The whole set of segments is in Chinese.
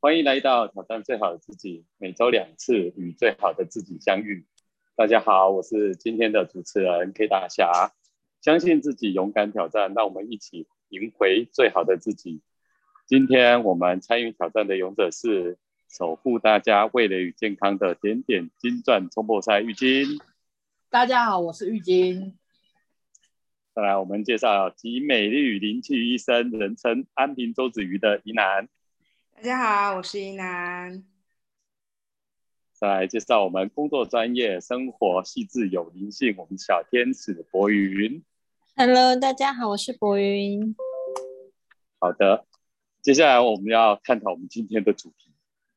欢迎来到挑战最好的自己，每周两次与最好的自己相遇。大家好，我是今天的主持人 K 大侠。相信自己，勇敢挑战，让我们一起赢回最好的自己。今天我们参与挑战的勇者是守护大家味蕾与健康的点点金钻冲破赛浴巾。大家好，我是浴巾。再来，我们介绍集美丽与灵气于一身，人称安平周子瑜的宜南。大家好，我是宜南。再来介绍我们工作专业、生活细致有灵性，我们小天使博云。Hello，大家好，我是博云。好的，接下来我们要探讨我们今天的主题。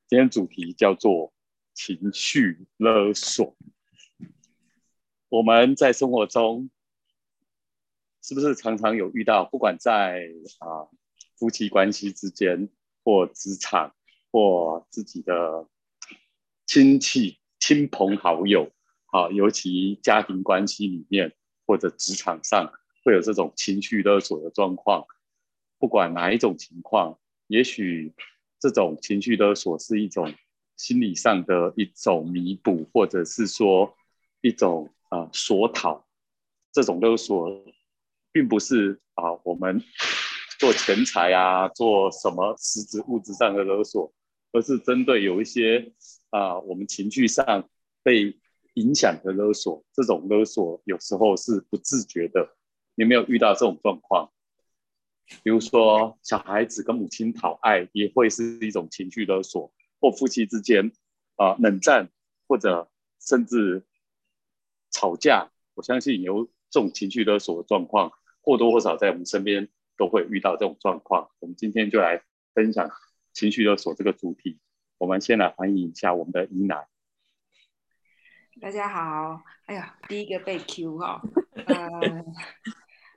今天主题叫做情绪勒索。我们在生活中是不是常常有遇到？不管在啊夫妻关系之间。或职场，或自己的亲戚、亲朋好友，啊，尤其家庭关系里面或者职场上，会有这种情绪勒索的状况。不管哪一种情况，也许这种情绪勒索是一种心理上的一种弥补，或者是说一种啊索讨。这种勒索，并不是啊我们。做钱财啊，做什么实质物质上的勒索，而是针对有一些啊，我们情绪上被影响的勒索。这种勒索有时候是不自觉的。有没有遇到这种状况？比如说，小孩子跟母亲讨爱，也会是一种情绪勒索；或夫妻之间啊冷战，或者甚至吵架。我相信有这种情绪勒索的状况，或多或少在我们身边。都会遇到这种状况。我们今天就来分享情绪勒索这个主题。我们先来欢迎一下我们的伊娜。大家好，哎呀，第一个被 Q 哈。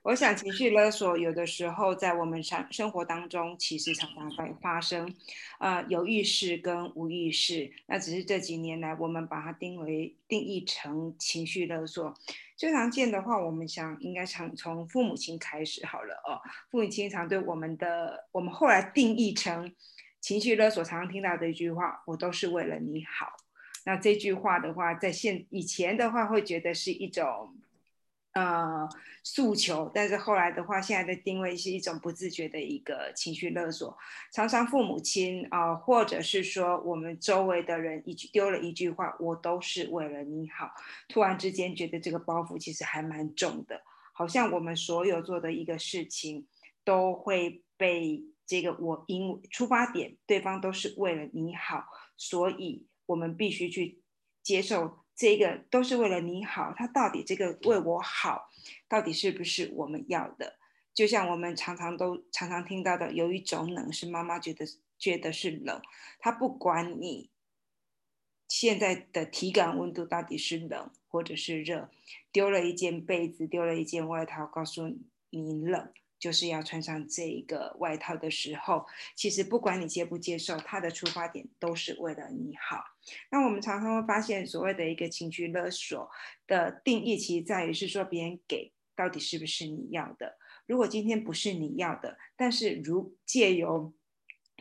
我想情绪勒索有的时候在我们常生活当中其实常常会发生，呃，有意识跟无意识。那只是这几年来我们把它定为定义成情绪勒索。最常见的话，我们想应该常从父母亲开始好了哦。父母亲常对我们的，我们后来定义成情绪勒索，常常听到的一句话：“我都是为了你好。”那这句话的话，在现以前的话，会觉得是一种。呃，诉求，但是后来的话，现在的定位是一种不自觉的一个情绪勒索。常常父母亲啊，或者是说我们周围的人，一句丢了一句话，我都是为了你好。突然之间觉得这个包袱其实还蛮重的，好像我们所有做的一个事情，都会被这个我因为出发点，对方都是为了你好，所以我们必须去接受。这个都是为了你好，他到底这个为我好，到底是不是我们要的？就像我们常常都常常听到的，有一种冷是妈妈觉得觉得是冷，他不管你现在的体感温度到底是冷或者是热，丢了一件被子，丢了一件外套，告诉你冷。就是要穿上这个外套的时候，其实不管你接不接受，他的出发点都是为了你好。那我们常常会发现，所谓的一个情绪勒索的定义，其实在于是说别人给到底是不是你要的。如果今天不是你要的，但是如借由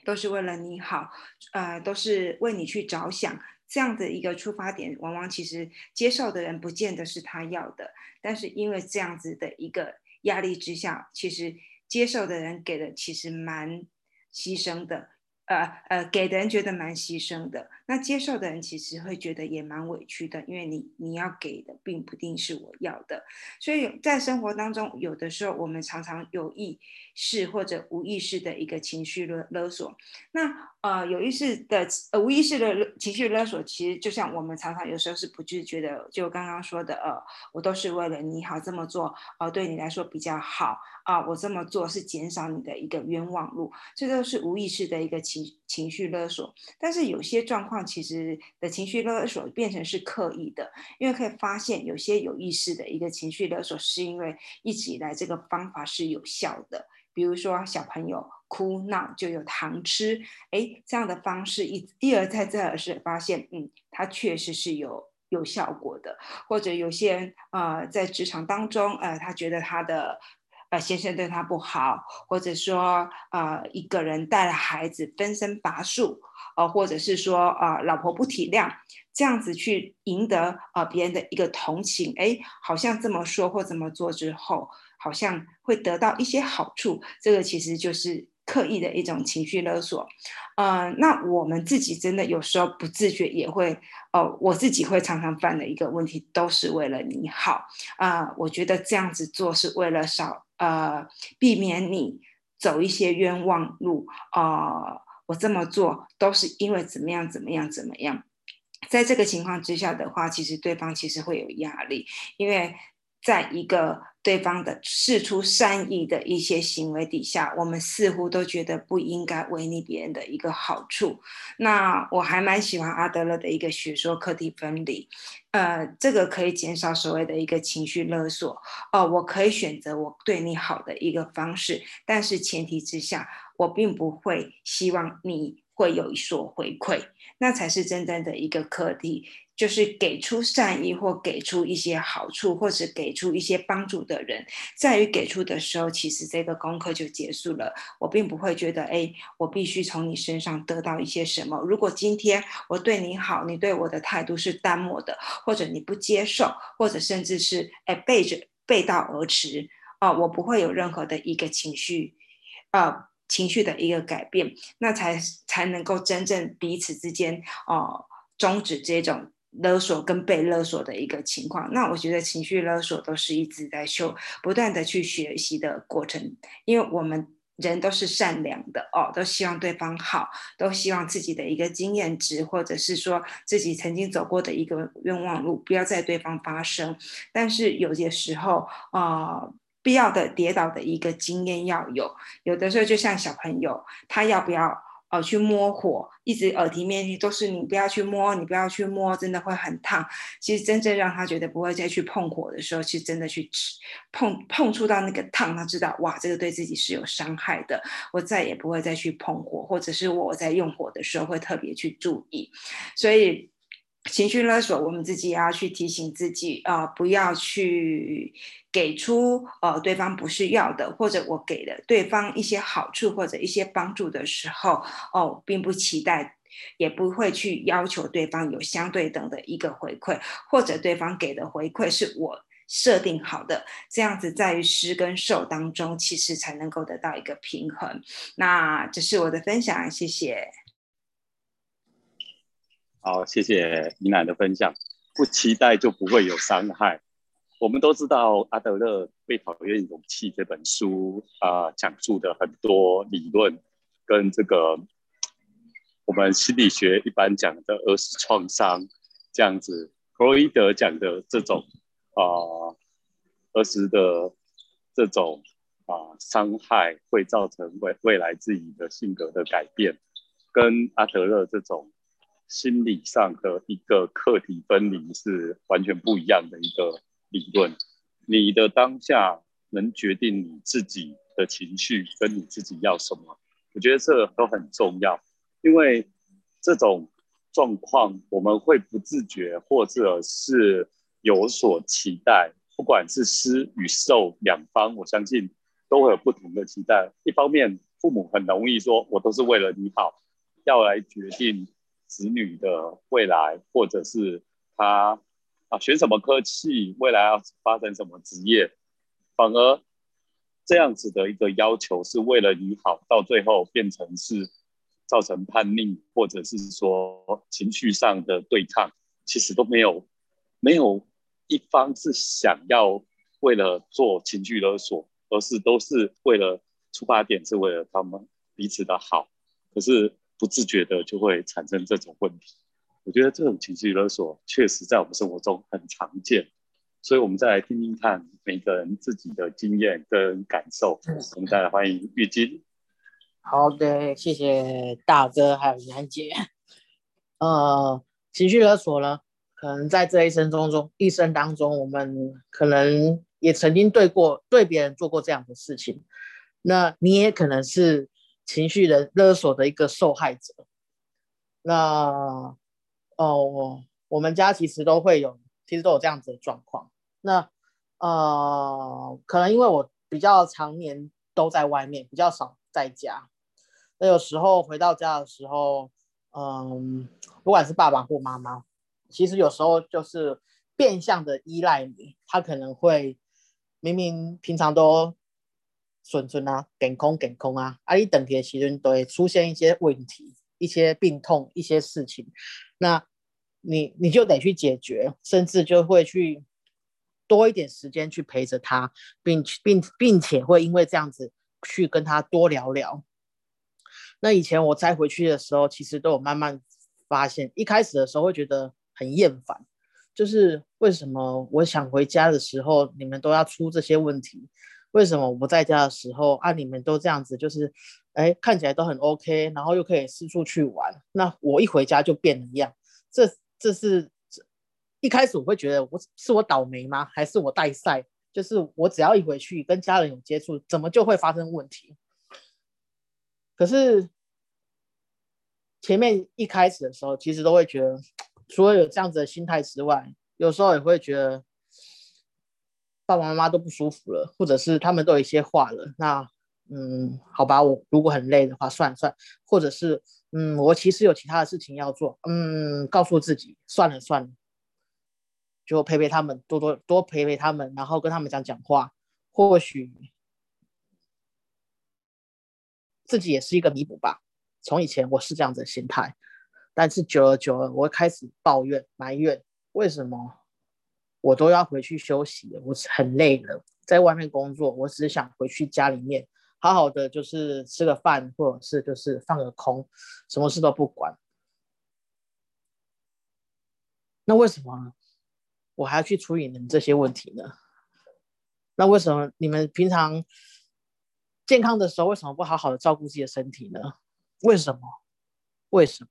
都是为了你好，呃，都是为你去着想这样的一个出发点，往往其实接受的人不见得是他要的，但是因为这样子的一个。压力之下，其实接受的人给的其实蛮牺牲的。呃呃，给的人觉得蛮牺牲的，那接受的人其实会觉得也蛮委屈的，因为你你要给的并不一定是我要的，所以在生活当中，有的时候我们常常有意识或者无意识的一个情绪勒勒索。那呃有意识的呃无意识的情绪勒索，其实就像我们常常有时候是不自觉的，就刚刚说的呃，我都是为了你好这么做，呃对你来说比较好啊，我这么做是减少你的一个冤枉路，这都是无意识的一个。情情绪勒索，但是有些状况况其实的情绪勒索变成是刻意的，因为可以发现有些有意识的一个情绪勒索，是因为一直以来这个方法是有效的。比如说小朋友哭闹就有糖吃，哎，这样的方式一一而再再而三发现，嗯，它确实是有有效果的。或者有些人呃在职场当中，呃，他觉得他的。呃先生对他不好，或者说呃一个人带了孩子分身乏术，呃或者是说呃老婆不体谅，这样子去赢得呃别人的一个同情，哎，好像这么说或这么做之后，好像会得到一些好处，这个其实就是刻意的一种情绪勒索。呃，那我们自己真的有时候不自觉也会，哦，我自己会常常犯的一个问题，都是为了你好啊。我觉得这样子做是为了少呃避免你走一些冤枉路啊。我这么做都是因为怎么样怎么样怎么样。在这个情况之下的话，其实对方其实会有压力，因为在一个。对方的示出善意的一些行为底下，我们似乎都觉得不应该违逆别人的一个好处。那我还蛮喜欢阿德勒的一个学说——课题分离。呃，这个可以减少所谓的一个情绪勒索。哦，我可以选择我对你好的一个方式，但是前提之下，我并不会希望你会有所回馈，那才是真正的一个课题。就是给出善意或给出一些好处，或者给出一些帮助的人，在于给出的时候，其实这个功课就结束了。我并不会觉得，哎，我必须从你身上得到一些什么。如果今天我对你好，你对我的态度是淡漠的，或者你不接受，或者甚至是哎背着背道而驰啊，我不会有任何的一个情绪，呃，情绪的一个改变，那才才能够真正彼此之间哦终止这种。勒索跟被勒索的一个情况，那我觉得情绪勒索都是一直在修、不断的去学习的过程，因为我们人都是善良的哦，都希望对方好，都希望自己的一个经验值，或者是说自己曾经走过的一个冤枉路，不要在对方发生。但是有些时候啊，必要的跌倒的一个经验要有，有的时候就像小朋友，他要不要？哦，去摸火，一直耳提面命都是你不要去摸，你不要去摸，真的会很烫。其实真正让他觉得不会再去碰火的时候，其实真的去碰碰触到那个烫，他知道哇，这个对自己是有伤害的，我再也不会再去碰火，或者是我在用火的时候会特别去注意，所以。情绪勒索，我们自己也要去提醒自己啊，不要去给出呃对方不是要的，或者我给了对方一些好处或者一些帮助的时候，哦，并不期待，也不会去要求对方有相对等的一个回馈，或者对方给的回馈是我设定好的，这样子在于施跟受当中，其实才能够得到一个平衡。那这是我的分享，谢谢。好，谢谢怡楠的分享。不期待就不会有伤害。我们都知道阿德勒《被讨厌勇气》这本书啊，讲述的很多理论跟这个我们心理学一般讲的儿时创伤这样子，弗洛伊德讲的这种啊儿时的这种啊伤害会造成未未来自己的性格的改变，跟阿德勒这种。心理上的一个课题分离是完全不一样的一个理论。你的当下能决定你自己的情绪跟你自己要什么，我觉得这都很重要。因为这种状况我们会不自觉或者是有所期待，不管是施与受两方，我相信都会有不同的期待。一方面，父母很容易说：“我都是为了你好，要来决定。”子女的未来，或者是他啊选什么科系，未来要发展什么职业，反而这样子的一个要求是为了你好，到最后变成是造成叛逆，或者是说情绪上的对抗，其实都没有没有一方是想要为了做情绪勒索，而是都是为了出发点是为了他们彼此的好，可是。不自觉的就会产生这种问题，我觉得这种情绪勒索确实在我们生活中很常见，所以我们再来听听看每个人自己的经验跟感受。我们再来欢迎玉金。好的，谢谢大哥还有杨姐。呃，情绪勒索呢，可能在这一生中中一生当中，我们可能也曾经对过对别人做过这样的事情，那你也可能是。情绪的勒索的一个受害者，那哦，我们家其实都会有，其实都有这样子的状况。那呃，可能因为我比较常年都在外面，比较少在家。那有时候回到家的时候，嗯，不管是爸爸或妈妈，其实有时候就是变相的依赖你。他可能会明明平常都顺顺啊，给空给空啊，啊，一等的时间都会出现一些问题、一些病痛、一些事情，那你你就得去解决，甚至就会去多一点时间去陪着他，并并并且会因为这样子去跟他多聊聊。那以前我再回去的时候，其实都有慢慢发现，一开始的时候会觉得很厌烦，就是为什么我想回家的时候，你们都要出这些问题？为什么我不在家的时候啊，你们都这样子，就是哎看起来都很 OK，然后又可以四处去玩，那我一回家就变了一样？这这是这一开始我会觉得我是我倒霉吗？还是我带赛？就是我只要一回去跟家人有接触，怎么就会发生问题？可是。前面一开始的时候，其实都会觉得，除了有这样子的心态之外，有时候也会觉得爸爸妈妈都不舒服了，或者是他们都有一些话了。那，嗯，好吧，我如果很累的话，算了算了，或者是，嗯，我其实有其他的事情要做，嗯，告诉自己算了算了，就陪陪他们，多多多陪陪他们，然后跟他们讲讲话，或许自己也是一个弥补吧。从以前我是这样子的心态，但是久了久了，我开始抱怨埋怨，为什么我都要回去休息？我很累了，在外面工作，我只想回去家里面好好的，就是吃个饭，或者是就是放个空，什么事都不管。那为什么我还要去处理你们这些问题呢？那为什么你们平常健康的时候，为什么不好好的照顾自己的身体呢？为什么？为什么？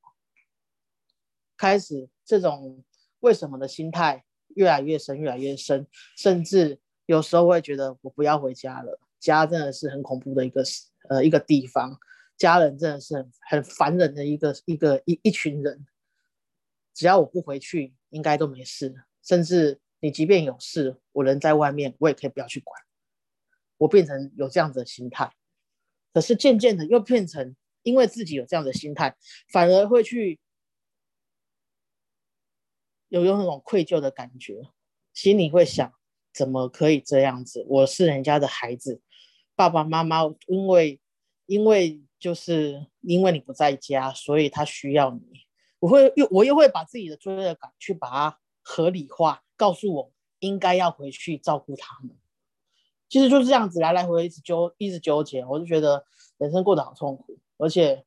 开始这种为什么的心态越来越深，越来越深，甚至有时候会觉得我不要回家了。家真的是很恐怖的一个呃一个地方，家人真的是很很烦人的一个一个一一群人。只要我不回去，应该都没事。甚至你即便有事，我人在外面，我也可以不要去管。我变成有这样子的心态，可是渐渐的又变成。因为自己有这样的心态，反而会去有有那种愧疚的感觉，心里会想：怎么可以这样子？我是人家的孩子，爸爸妈妈因为因为就是因为你不在家，所以他需要你。我会又我又会把自己的罪恶感去把它合理化，告诉我应该要回去照顾他们。其实就是这样子来来回回一直纠一直纠结，我就觉得人生过得好痛苦。而且，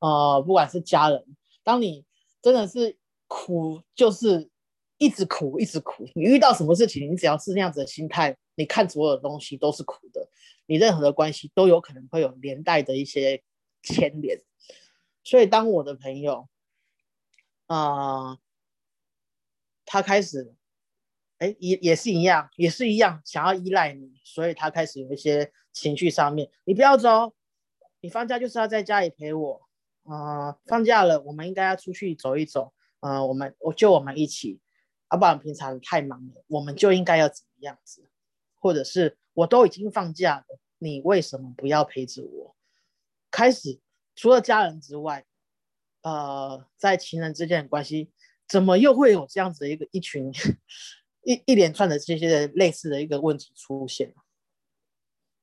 呃，不管是家人，当你真的是苦，就是一直苦，一直苦。你遇到什么事情，你只要是那样子的心态，你看所有的东西都是苦的，你任何的关系都有可能会有连带的一些牵连。所以，当我的朋友，啊，他开始，哎，也也是一样，也是一样，想要依赖你，所以他开始有一些情绪上面，你不要走。你放假就是要在家里陪我，呃，放假了，我们应该要出去走一走，呃，我们我就我们一起，要不然平常太忙了，我们就应该要怎么样子，或者是我都已经放假了，你为什么不要陪着我？开始除了家人之外，呃，在情人之间的关系，怎么又会有这样子的一个一群一一连串的这些类似的一个问题出现？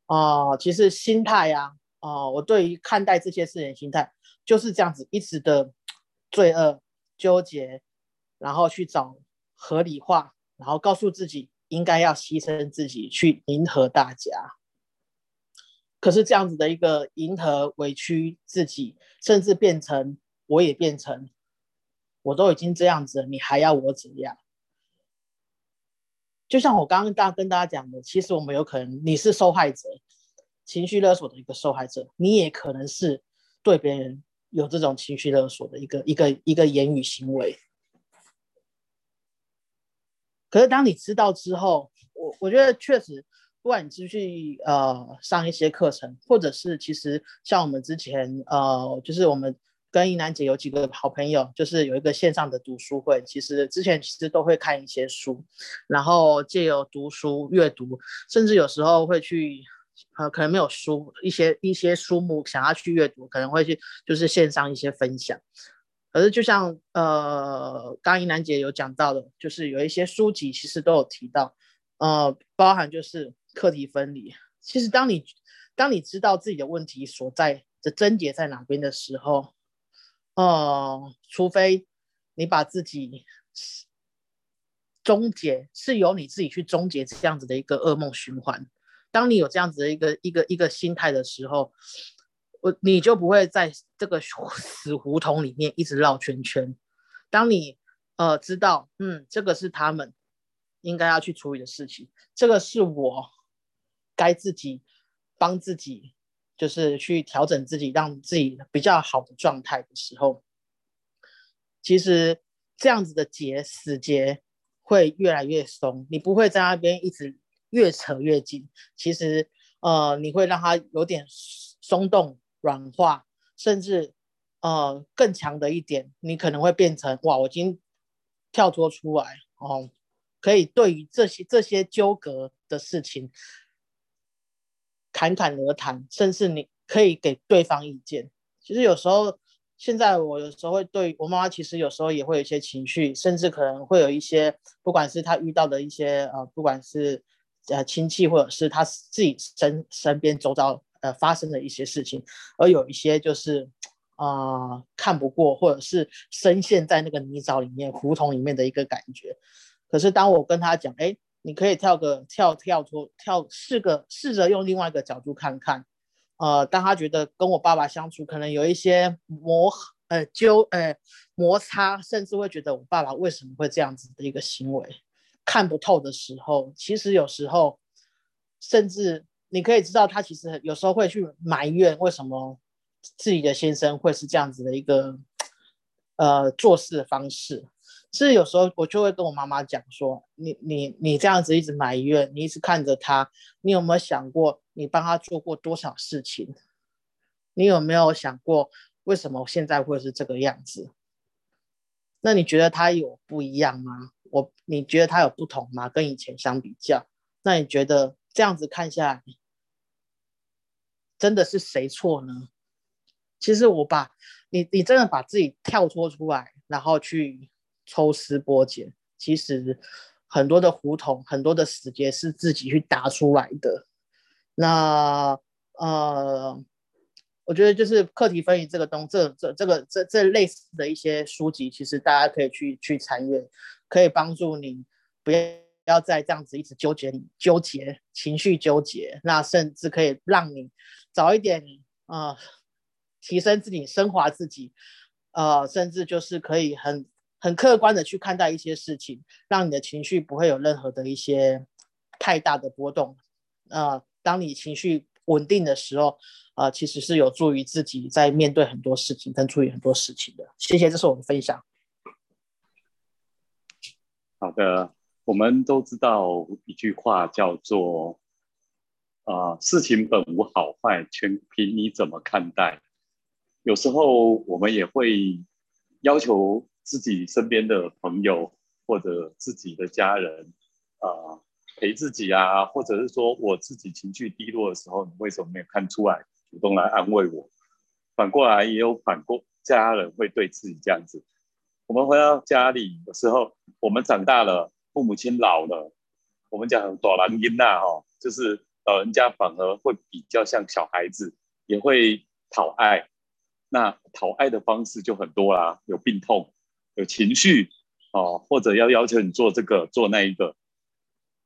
哦，其实心态呀。哦，我对于看待这些事情心态就是这样子，一直的罪恶纠结，然后去找合理化，然后告诉自己应该要牺牲自己去迎合大家。可是这样子的一个迎合委屈自己，甚至变成我也变成我都已经这样子了，你还要我怎样？就像我刚刚大跟大家讲的，其实我们有可能你是受害者。情绪勒索的一个受害者，你也可能是对别人有这种情绪勒索的一个一个一个言语行为。可是当你知道之后，我我觉得确实，不管你是去呃上一些课程，或者是其实像我们之前呃，就是我们跟一楠姐有几个好朋友，就是有一个线上的读书会，其实之前其实都会看一些书，然后借由读书阅读，甚至有时候会去。呃，可能没有书，一些一些书目想要去阅读，可能会去就是线上一些分享。可是就像呃，刚一楠姐有讲到的，就是有一些书籍其实都有提到，呃，包含就是课题分离。其实当你当你知道自己的问题所在的症结在哪边的时候，呃，除非你把自己终结，是由你自己去终结这样子的一个噩梦循环。当你有这样子的一个一个一个心态的时候，我你就不会在这个 死胡同里面一直绕圈圈。当你呃知道，嗯，这个是他们应该要去处理的事情，这个是我该自己帮自己，就是去调整自己，让自己比较好的状态的时候，其实这样子的结死结会越来越松，你不会在那边一直。越扯越紧，其实呃，你会让它有点松动、软化，甚至呃更强的一点，你可能会变成哇，我已经跳脱出来哦，可以对于这些这些纠葛的事情侃侃而谈，甚至你可以给对方意见。其实有时候，现在我有时候会对我妈妈，其实有时候也会有一些情绪，甚至可能会有一些，不管是她遇到的一些呃，不管是。呃，亲戚或者是他自己身身边周遭呃发生的一些事情，而有一些就是啊看不过，或者是深陷在那个泥沼里面、胡同里面的一个感觉。可是当我跟他讲，哎，你可以跳个跳跳出跳，试个试着用另外一个角度看看。呃，当他觉得跟我爸爸相处可能有一些磨呃纠呃摩擦，甚至会觉得我爸爸为什么会这样子的一个行为。看不透的时候，其实有时候，甚至你可以知道，他其实有时候会去埋怨为什么自己的先生会是这样子的一个呃做事的方式。其实有时候我就会跟我妈妈讲说：“你你你这样子一直埋怨，你一直看着他，你有没有想过你帮他做过多少事情？你有没有想过为什么现在会是这个样子？那你觉得他有不一样吗？”我你觉得他有不同吗？跟以前相比较，那你觉得这样子看下来，真的是谁错呢？其实我把你你真的把自己跳脱出来，然后去抽丝剥茧，其实很多的胡同，很多的死结是自己去打出来的。那呃。我觉得就是课题分离这个东，这这这个这这类似的一些书籍，其实大家可以去去参阅，可以帮助你不要不要再这样子一直纠结你纠结情绪纠结，那甚至可以让你早一点啊提升自己升华自己，呃，甚至就是可以很很客观的去看待一些事情，让你的情绪不会有任何的一些太大的波动，呃，当你情绪稳定的时候。啊，其实是有助于自己在面对很多事情跟处理很多事情的。谢谢，这是我的分享。好的，我们都知道一句话叫做“啊，事情本无好坏，全凭你怎么看待”。有时候我们也会要求自己身边的朋友或者自己的家人啊陪自己啊，或者是说我自己情绪低落的时候，你为什么没有看出来？主动来安慰我，反过来也有反过家人会对自己这样子。我们回到家里的时候，我们长大了，父母亲老了，我们讲短郎音呐，哈，就是老人家反而会比较像小孩子，也会讨爱。那讨爱的方式就很多啦，有病痛，有情绪，哦，或者要要求你做这个做那一个，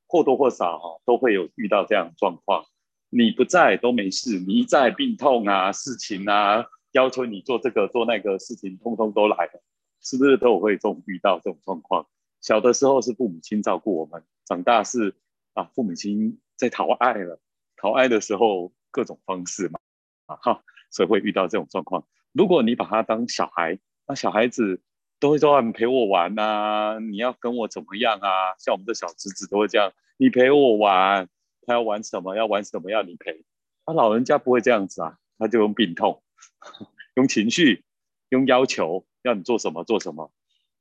或多或少哈都会有遇到这样的状况。你不在都没事，你一在病痛啊、事情啊，要求你做这个做那个事情，通通都来了，是不是都会中遇到这种状况？小的时候是父母亲照顾我们，长大是啊，父母亲在讨爱了，讨爱的时候各种方式嘛，啊哈，所以会遇到这种状况。如果你把他当小孩，那小孩子都会说你陪我玩呐，你要跟我怎么样啊？像我们的小侄子都会这样，你陪我玩。他要玩什么？要玩什么？要你陪。他老人家不会这样子啊，他就用病痛、用情绪、用要求，要你做什么做什么。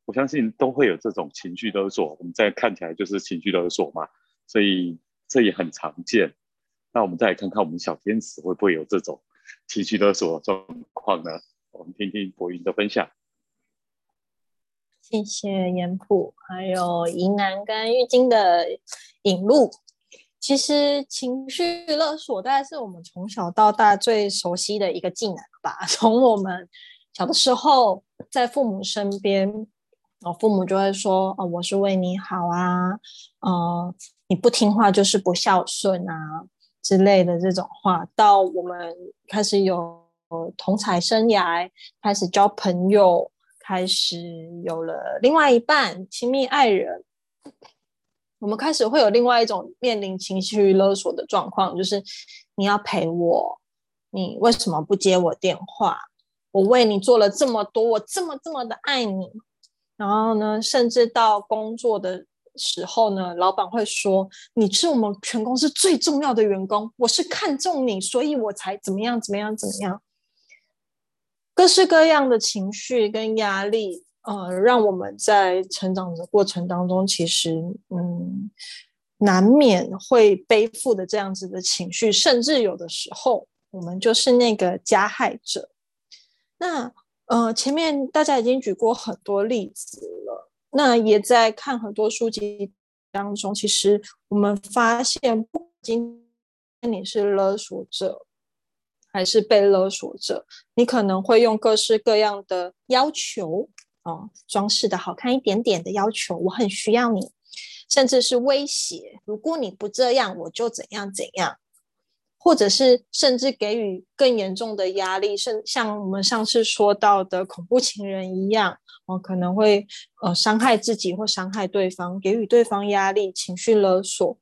我相信都会有这种情绪勒索。我们在看起来就是情绪勒索嘛，所以这也很常见。那我们再来看看我们小天使会不会有这种情绪勒索状况呢？我们听听博云的分享。谢谢严普，还有宜南跟玉晶的引路。其实情绪勒索大概是我们从小到大最熟悉的一个技能吧。从我们小的时候，在父母身边，哦，父母就会说：“哦，我是为你好啊，呃，你不听话就是不孝顺啊之类的这种话。”到我们开始有同才生涯，开始交朋友，开始有了另外一半亲密爱人。我们开始会有另外一种面临情绪勒索的状况，就是你要陪我，你为什么不接我电话？我为你做了这么多，我这么这么的爱你。然后呢，甚至到工作的时候呢，老板会说你是我们全公司最重要的员工，我是看中你，所以我才怎么样怎么样怎么样。各式各样的情绪跟压力。呃，让我们在成长的过程当中，其实嗯，难免会背负的这样子的情绪，甚至有的时候，我们就是那个加害者。那呃，前面大家已经举过很多例子了，那也在看很多书籍当中，其实我们发现，不仅你是勒索者，还是被勒索者，你可能会用各式各样的要求。哦，装饰的好看一点点的要求，我很需要你，甚至是威胁，如果你不这样，我就怎样怎样，或者是甚至给予更严重的压力，甚像我们上次说到的恐怖情人一样，哦，可能会呃伤害自己或伤害对方，给予对方压力，情绪勒索，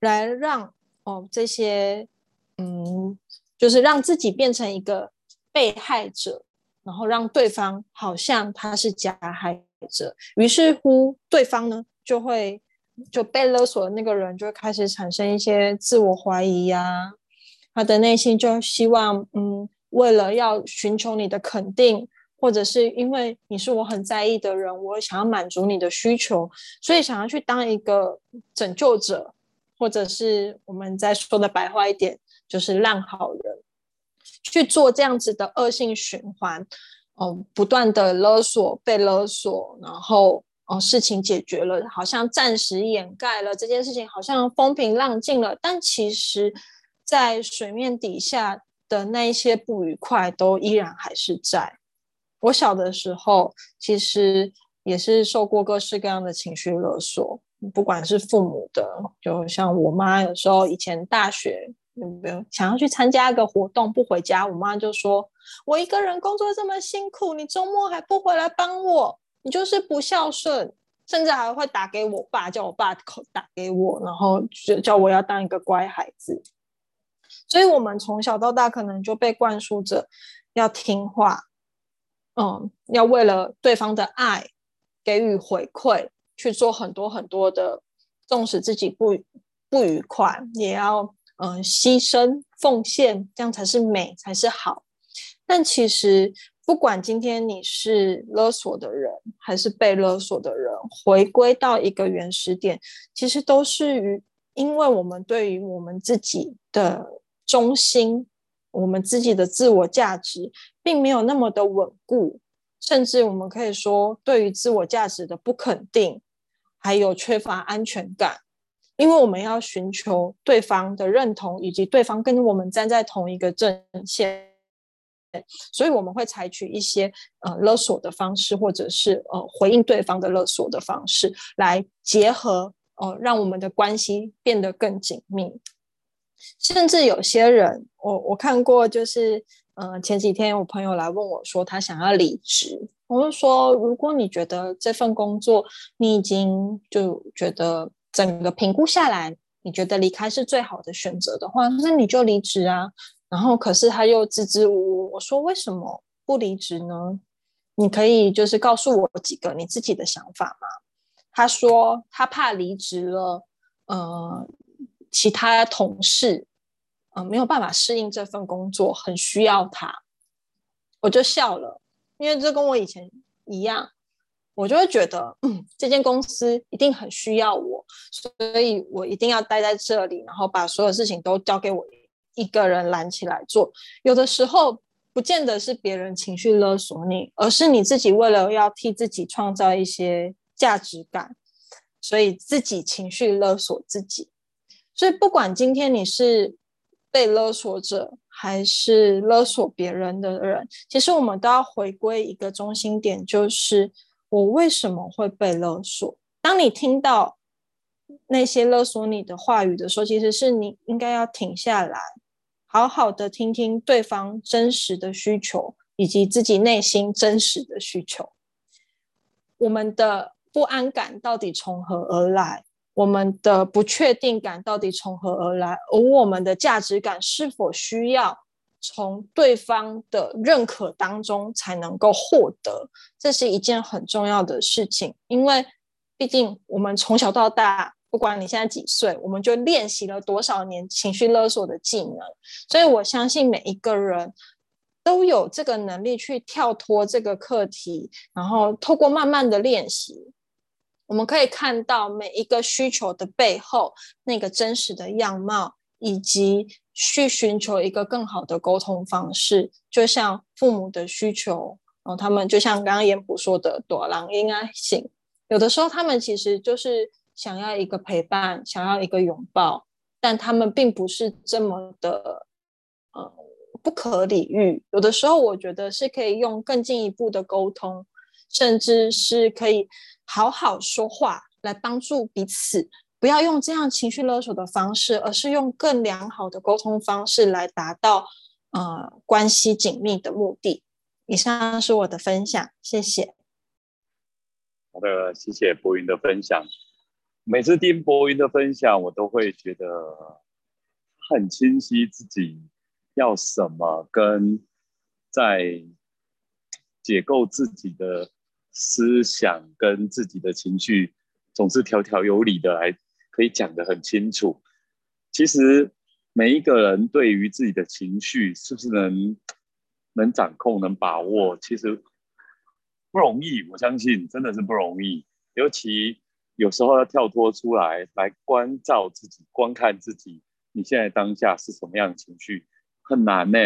来让哦这些嗯，就是让自己变成一个被害者。然后让对方好像他是加害者，于是乎对方呢就会就被勒索的那个人就会开始产生一些自我怀疑呀，他的内心就希望嗯，为了要寻求你的肯定，或者是因为你是我很在意的人，我想要满足你的需求，所以想要去当一个拯救者，或者是我们再说的白话一点，就是烂好人。去做这样子的恶性循环，哦，不断的勒索，被勒索，然后哦，事情解决了，好像暂时掩盖了这件事情，好像风平浪静了，但其实，在水面底下的那一些不愉快都依然还是在。我小的时候，其实也是受过各式各样的情绪勒索，不管是父母的，就像我妈，有时候以前大学。有没有想要去参加一个活动不回家？我妈就说：“我一个人工作这么辛苦，你周末还不回来帮我，你就是不孝顺。”甚至还会打给我爸，叫我爸打给我，然后就叫我要当一个乖孩子。所以，我们从小到大可能就被灌输着要听话，嗯，要为了对方的爱给予回馈，去做很多很多的，纵使自己不不愉快，也要。嗯，牺牲奉献，这样才是美，才是好。但其实，不管今天你是勒索的人，还是被勒索的人，回归到一个原始点，其实都是于，因为我们对于我们自己的中心，我们自己的自我价值，并没有那么的稳固，甚至我们可以说，对于自我价值的不肯定，还有缺乏安全感。因为我们要寻求对方的认同，以及对方跟我们站在同一个阵线，所以我们会采取一些呃勒索的方式，或者是呃回应对方的勒索的方式，来结合呃让我们的关系变得更紧密。甚至有些人，我我看过，就是呃前几天我朋友来问我说，他想要离职，我就说，如果你觉得这份工作你已经就觉得。整个评估下来，你觉得离开是最好的选择的话，那你就离职啊。然后，可是他又支支吾吾。我说为什么不离职呢？你可以就是告诉我几个你自己的想法吗？他说他怕离职了，呃，其他同事呃没有办法适应这份工作，很需要他。我就笑了，因为这跟我以前一样。我就会觉得，嗯，这间公司一定很需要我，所以我一定要待在这里，然后把所有事情都交给我一个人揽起来做。有的时候，不见得是别人情绪勒索你，而是你自己为了要替自己创造一些价值感，所以自己情绪勒索自己。所以，不管今天你是被勒索者，还是勒索别人的人，其实我们都要回归一个中心点，就是。我为什么会被勒索？当你听到那些勒索你的话语的时候，其实是你应该要停下来，好好的听听对方真实的需求，以及自己内心真实的需求。我们的不安感到底从何而来？我们的不确定感到底从何而来？而我们的价值感是否需要？从对方的认可当中才能够获得，这是一件很重要的事情。因为毕竟我们从小到大，不管你现在几岁，我们就练习了多少年情绪勒索的技能。所以我相信每一个人都有这个能力去跳脱这个课题，然后透过慢慢的练习，我们可以看到每一个需求的背后那个真实的样貌，以及。去寻求一个更好的沟通方式，就像父母的需求，然后他们就像刚刚严普说的，躲狼应该醒。有的时候他们其实就是想要一个陪伴，想要一个拥抱，但他们并不是这么的呃不可理喻。有的时候我觉得是可以用更进一步的沟通，甚至是可以好好说话来帮助彼此。不要用这样情绪勒索的方式，而是用更良好的沟通方式来达到呃关系紧密的目的。以上是我的分享，谢谢。好的，谢谢博云的分享。每次听博云的分享，我都会觉得很清晰自己要什么，跟在解构自己的思想跟自己的情绪，总是条条有理的来。可以讲得很清楚。其实每一个人对于自己的情绪是不是能能掌控、能把握，其实不容易。我相信真的是不容易。尤其有时候要跳脱出来，来关照自己、观看自己，你现在当下是什么样的情绪，很难呢。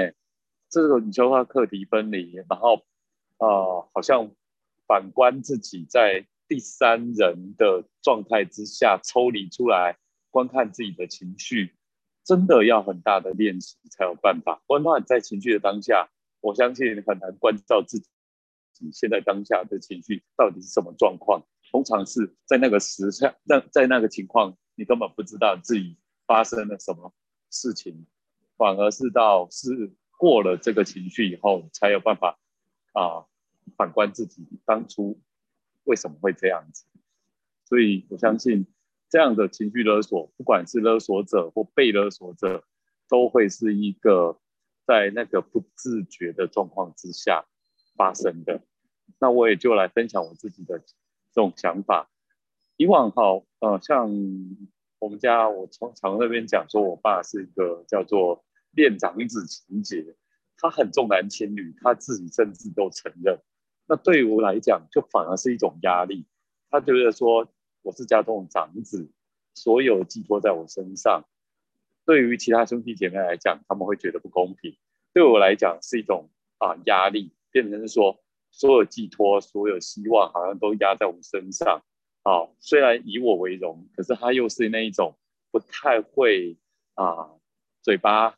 这个你说话课题分离，然后呃，好像反观自己在。第三人的状态之下抽离出来观看自己的情绪，真的要很大的练习才有办法。观察在情绪的当下，我相信很难关照自己现在当下的情绪到底是什么状况。通常是在那个时下，在在那个情况，你根本不知道自己发生了什么事情，反而是到是过了这个情绪以后，才有办法啊反观自己当初。为什么会这样子？所以我相信，这样的情绪勒索，不管是勒索者或被勒索者，都会是一个在那个不自觉的状况之下发生的。那我也就来分享我自己的这种想法。以往哈，呃，像我们家，我从常那边讲说，我爸是一个叫做恋长子情节，他很重男轻女，他自己甚至都承认。那对于我来讲，就反而是一种压力。他觉得说我是家中长子，所有寄托在我身上。对于其他兄弟姐妹来讲，他们会觉得不公平。对我来讲是一种啊压力，变成是说所有寄托、所有希望好像都压在我身上。啊，虽然以我为荣，可是他又是那一种不太会啊，嘴巴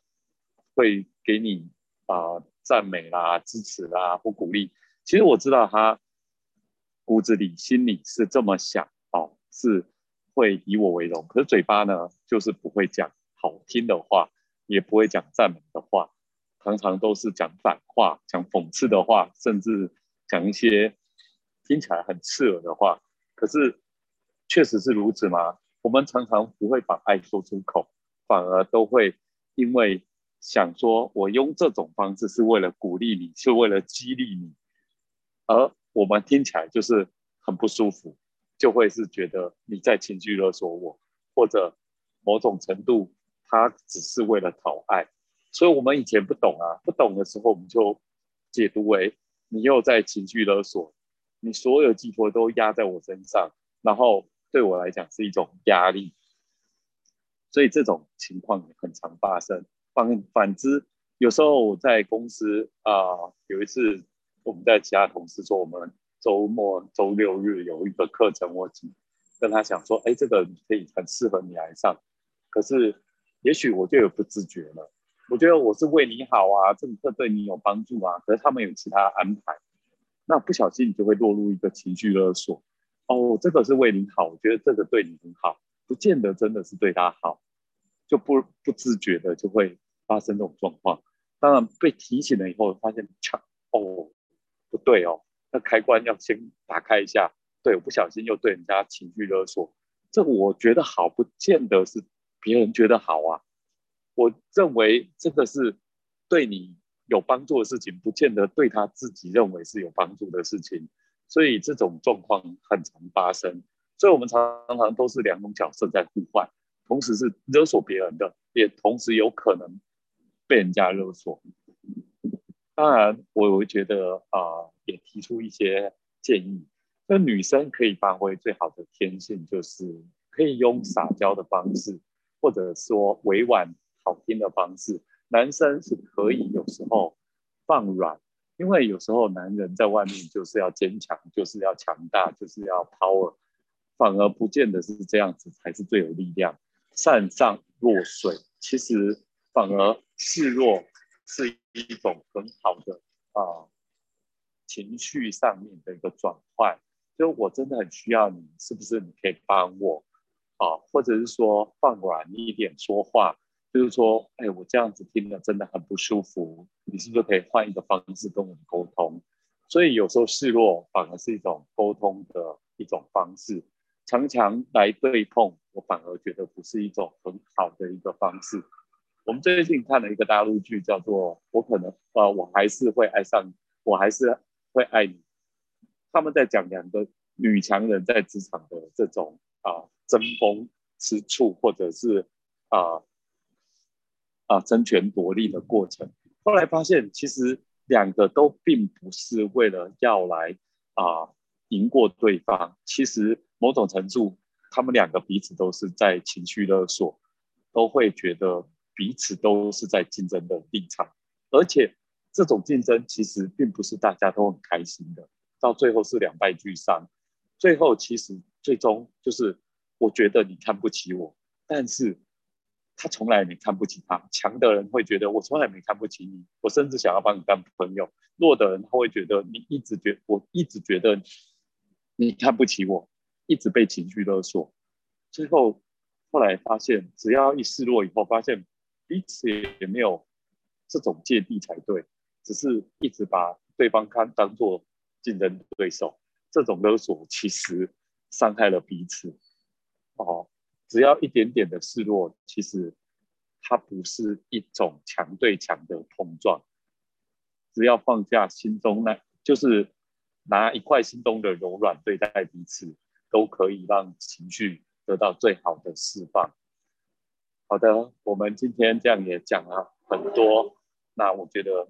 会给你啊赞美啦、支持啦或鼓励。其实我知道他骨子里、心里是这么想，哦，是会以我为荣。可是嘴巴呢，就是不会讲好听的话，也不会讲赞美的话，常常都是讲反话、讲讽刺的话，甚至讲一些听起来很刺耳的话。可是确实是如此吗？我们常常不会把爱说出口，反而都会因为想说，我用这种方式是为了鼓励你，是为了激励你。而我们听起来就是很不舒服，就会是觉得你在情绪勒索我，或者某种程度他只是为了讨爱，所以我们以前不懂啊，不懂的时候我们就解读为你又在情绪勒索，你所有寄托都压在我身上，然后对我来讲是一种压力。所以这种情况很常发生。反反之，有时候我在公司啊，有一次我们在其他同事说，我们周末周六日有一个课程，我跟他讲说，哎，这个可以很适合你来上。可是也许我就有不自觉了，我觉得我是为你好啊，这个课对你有帮助啊。可是他们有其他安排，那不小心你就会落入一个情绪勒索。哦，这个是为你好，我觉得这个对你很好，不见得真的是对他好。就不不自觉的就会发生这种状况，当然被提醒了以后，发现抢哦不对哦，那开关要先打开一下，对，我不小心又对人家情绪勒索，这我觉得好，不见得是别人觉得好啊，我认为这个是对你有帮助的事情，不见得对他自己认为是有帮助的事情，所以这种状况很常发生，所以我们常常都是两种角色在互换。同时是勒索别人的，也同时有可能被人家勒索。当然，我会觉得啊，也提出一些建议。那女生可以发挥最好的天性，就是可以用撒娇的方式，或者说委婉好听的方式。男生是可以有时候放软，因为有时候男人在外面就是要坚强，就是要强大，就是要 power，反而不见得是这样子才是最有力量。善上若水，其实反而示弱是一种很好的啊情绪上面的一个转换。就我真的很需要你，是不是你可以帮我啊？或者是说放软一点说话，就是说，哎，我这样子听了真的很不舒服，你是不是可以换一个方式跟我们沟通？所以有时候示弱反而是一种沟通的一种方式。常常来对碰，我反而觉得不是一种很好的一个方式。我们最近看了一个大陆剧，叫做《我可能呃我还是会爱上你，我还是会爱你》。他们在讲两个女强人在职场的这种啊争风吃醋，或者是啊啊争权夺利的过程。后来发现，其实两个都并不是为了要来啊赢过对方，其实。某种程度，他们两个彼此都是在情绪勒索，都会觉得彼此都是在竞争的立场，而且这种竞争其实并不是大家都很开心的，到最后是两败俱伤。最后其实最终就是，我觉得你看不起我，但是他从来没看不起他。强的人会觉得我从来没看不起你，我甚至想要帮你当朋友；弱的人他会觉得你一直觉，我一直觉得你看不起我。一直被情绪勒索，最后后来发现，只要一示弱以后，发现彼此也没有这种芥蒂才对，只是一直把对方看当做竞争对手，这种勒索其实伤害了彼此。哦，只要一点点的示弱，其实它不是一种强对强的碰撞，只要放下心中那，就是拿一块心中的柔软对待彼此。都可以让情绪得到最好的释放。好的，我们今天这样也讲了很多。那我觉得，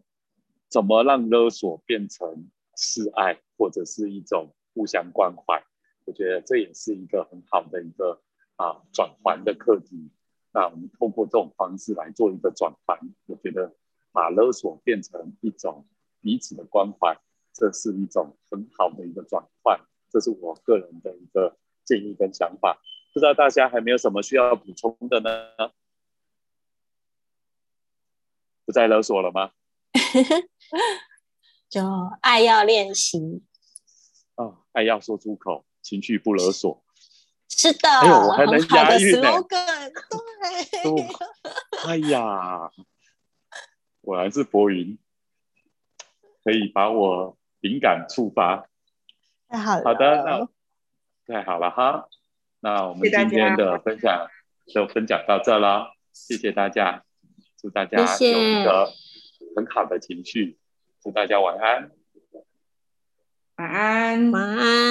怎么让勒索变成示爱，或者是一种互相关怀？我觉得这也是一个很好的一个啊转环的课题。那我们通过这种方式来做一个转环，我觉得把勒索变成一种彼此的关怀，这是一种很好的一个转换。这是我个人的一个建议跟想法，不知道大家还没有什么需要补充的呢？不再勒索了吗？就爱要练习哦，爱要说出口，情绪不勒索。是的，哎呦，我还能押韵呢。对，哎呀，果然是博云，可以把我灵感触发。太好了，好的，那太好了哈。那我们今天的分享就分享到这了，谢谢大家，祝大家有一个很好的情绪，祝大家晚安，晚安，晚安。